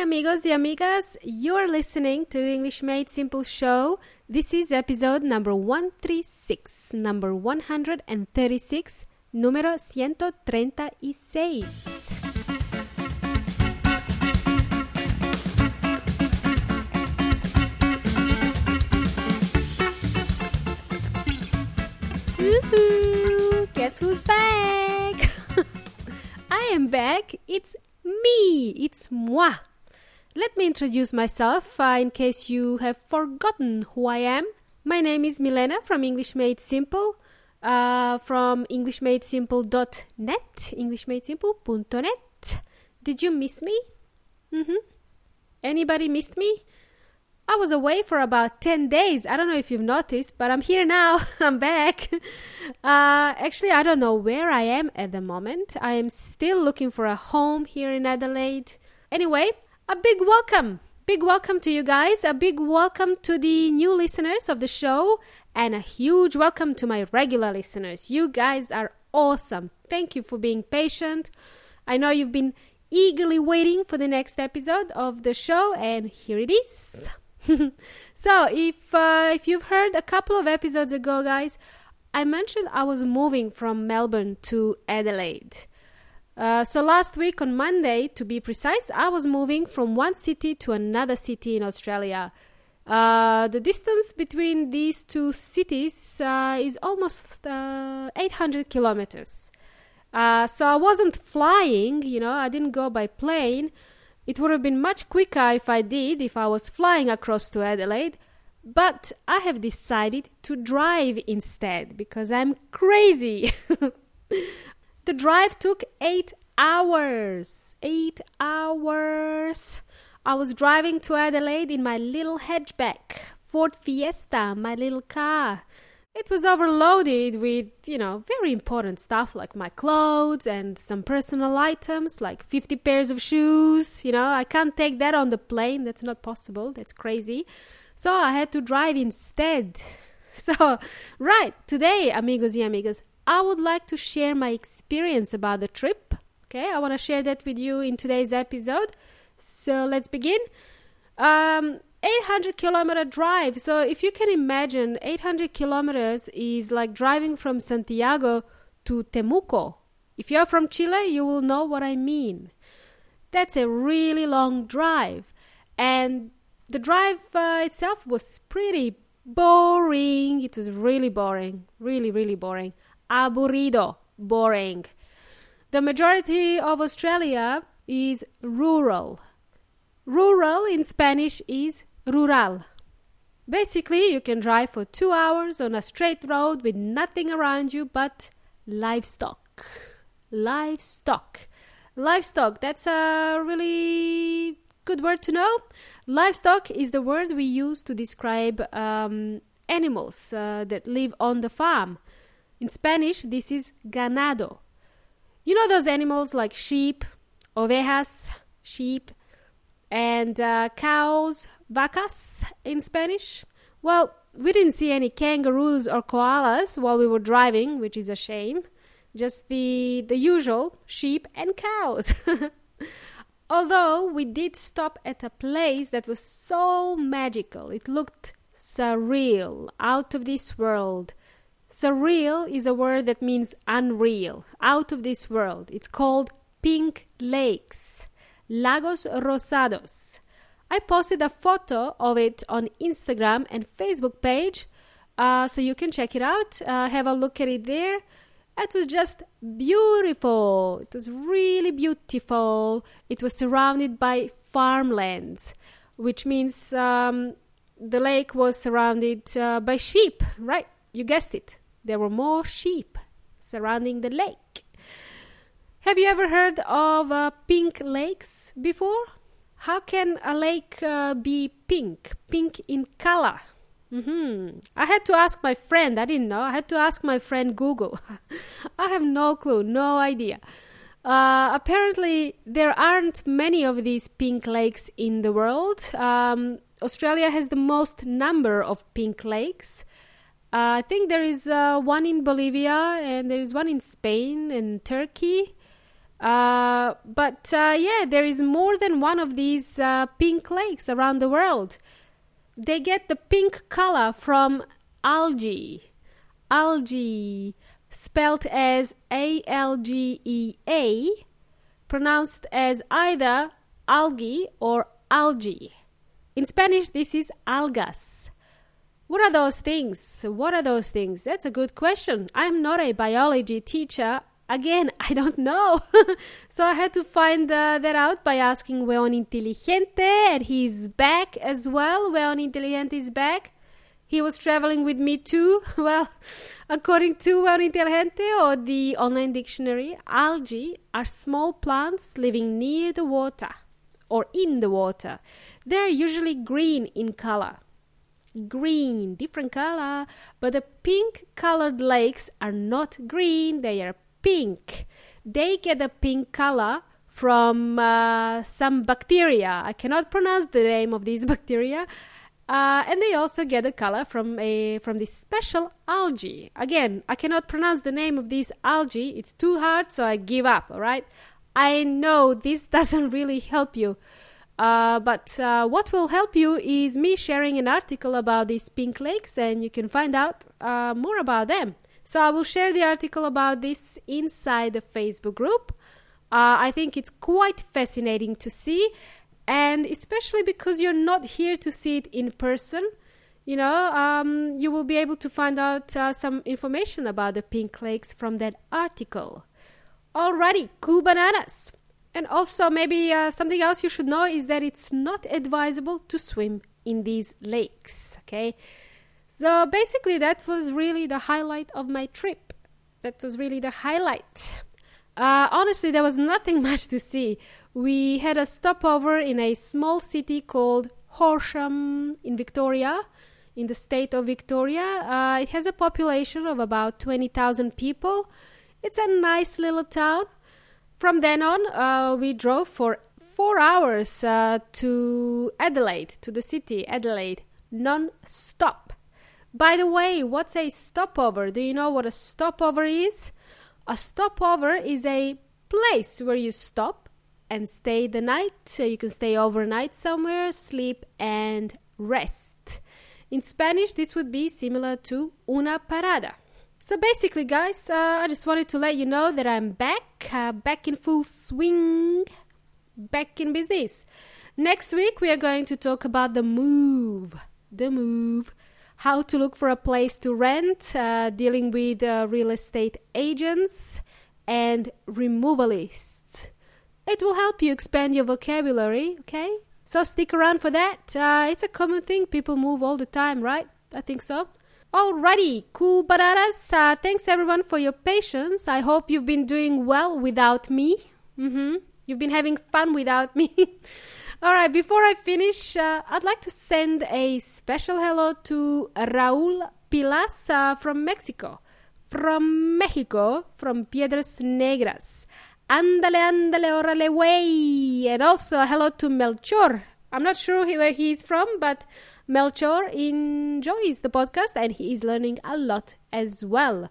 amigos y amigas. You're listening to the English Made Simple show. This is episode number 136, number 136, número 136. Woohoo! Guess who's back? I am back. It's me. It's moi. Let me introduce myself uh, in case you have forgotten who I am. My name is Milena from English Made Simple, uh, from EnglishMadeSimple.net, EnglishMadeSimple.net. Did you miss me? Mm-hmm. Anybody missed me? I was away for about 10 days. I don't know if you've noticed, but I'm here now. I'm back. Uh, actually, I don't know where I am at the moment. I am still looking for a home here in Adelaide. Anyway, a big welcome. Big welcome to you guys. A big welcome to the new listeners of the show. And a huge welcome to my regular listeners. You guys are awesome. Thank you for being patient. I know you've been eagerly waiting for the next episode of the show, and here it is. so if uh, if you've heard a couple of episodes ago guys i mentioned i was moving from melbourne to adelaide uh, so last week on monday to be precise i was moving from one city to another city in australia. Uh, the distance between these two cities uh, is almost uh, 800 kilometers. Uh, so i wasn't flying you know i didn't go by plane. It would have been much quicker if I did, if I was flying across to Adelaide, but I have decided to drive instead because I'm crazy. the drive took eight hours. Eight hours. I was driving to Adelaide in my little hatchback, Ford Fiesta, my little car. It was overloaded with, you know, very important stuff like my clothes and some personal items like 50 pairs of shoes. You know, I can't take that on the plane. That's not possible. That's crazy. So I had to drive instead. So, right, today, amigos y amigas, I would like to share my experience about the trip. Okay, I want to share that with you in today's episode. So, let's begin. Um, 800 kilometer drive. So if you can imagine, 800 kilometers is like driving from Santiago to Temuco. If you're from Chile, you will know what I mean. That's a really long drive. And the drive uh, itself was pretty boring. It was really boring. Really, really boring. Aburrido. Boring. The majority of Australia is rural. Rural in Spanish is rural. Basically, you can drive for two hours on a straight road with nothing around you but livestock. Livestock. Livestock, that's a really good word to know. Livestock is the word we use to describe um, animals uh, that live on the farm. In Spanish, this is ganado. You know those animals like sheep, ovejas, sheep, and uh, cows, vacas in Spanish. Well, we didn't see any kangaroos or koalas while we were driving, which is a shame. Just the the usual sheep and cows. Although we did stop at a place that was so magical. It looked surreal, out of this world. Surreal is a word that means unreal, out of this world. It's called Pink Lakes, Lagos Rosados. I posted a photo of it on Instagram and Facebook page, uh, so you can check it out. Uh, have a look at it there. It was just beautiful. It was really beautiful. It was surrounded by farmlands, which means um, the lake was surrounded uh, by sheep, right? You guessed it. There were more sheep surrounding the lake. Have you ever heard of uh, pink lakes before? How can a lake uh, be pink? Pink in color. Mm-hmm. I had to ask my friend. I didn't know. I had to ask my friend Google. I have no clue, no idea. Uh, apparently, there aren't many of these pink lakes in the world. Um, Australia has the most number of pink lakes. Uh, I think there is uh, one in Bolivia and there is one in Spain and Turkey. Uh, but uh, yeah, there is more than one of these uh, pink lakes around the world. They get the pink color from algae. Algae, spelled as A L G E A, pronounced as either algae or algae. In Spanish, this is algas. What are those things? What are those things? That's a good question. I'm not a biology teacher. Again, I don't know. so I had to find uh, that out by asking Weon Inteligente, and he's back as well. Weon Inteligente is back. He was traveling with me too. Well, according to Weon Inteligente or the online dictionary, algae are small plants living near the water or in the water. They're usually green in color. Green, different color, but the pink colored lakes are not green, they are pink. They get a pink color from uh, some bacteria. I cannot pronounce the name of these bacteria. Uh, and they also get a color from a from this special algae. Again, I cannot pronounce the name of this algae. It's too hard, so I give up. All right. I know this doesn't really help you, uh, but uh, what will help you is me sharing an article about these pink lakes, and you can find out uh, more about them. So I will share the article about this inside the Facebook group. Uh, I think it's quite fascinating to see, and especially because you're not here to see it in person. You know, um, you will be able to find out uh, some information about the pink lakes from that article. Alrighty, cool bananas. And also, maybe uh, something else you should know is that it's not advisable to swim in these lakes. Okay, so basically, that was really the highlight of my trip. That was really the highlight. Uh, honestly, there was nothing much to see. We had a stopover in a small city called Horsham in Victoria, in the state of Victoria. Uh, it has a population of about 20,000 people. It's a nice little town. From then on, uh, we drove for four hours uh, to Adelaide, to the city, Adelaide, non stop. By the way, what's a stopover? Do you know what a stopover is? A stopover is a place where you stop and stay the night. So you can stay overnight somewhere, sleep, and rest. In Spanish, this would be similar to una parada. So basically, guys, uh, I just wanted to let you know that I'm back, uh, back in full swing, back in business. Next week, we are going to talk about the move. The move how to look for a place to rent, uh, dealing with uh, real estate agents, and removalists. It will help you expand your vocabulary, okay? So stick around for that. Uh, it's a common thing. People move all the time, right? I think so. Alrighty, cool bananas. Uh, thanks everyone for your patience. I hope you've been doing well without me. Mm-hmm. You've been having fun without me. All right, before I finish, uh, I'd like to send a special hello to Raul Pilas uh, from Mexico. From Mexico, from Piedras Negras. Andale, andale, orale, way. And also a hello to Melchor. I'm not sure where he's from, but Melchor enjoys the podcast and he is learning a lot as well.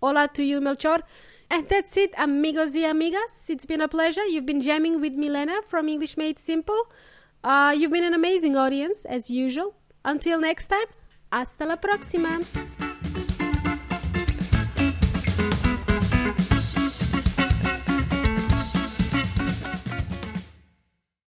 Hola to you, Melchor. And that's it, amigos y amigas. It's been a pleasure. You've been jamming with Milena from English Made Simple. Uh, you've been an amazing audience, as usual. Until next time, hasta la próxima.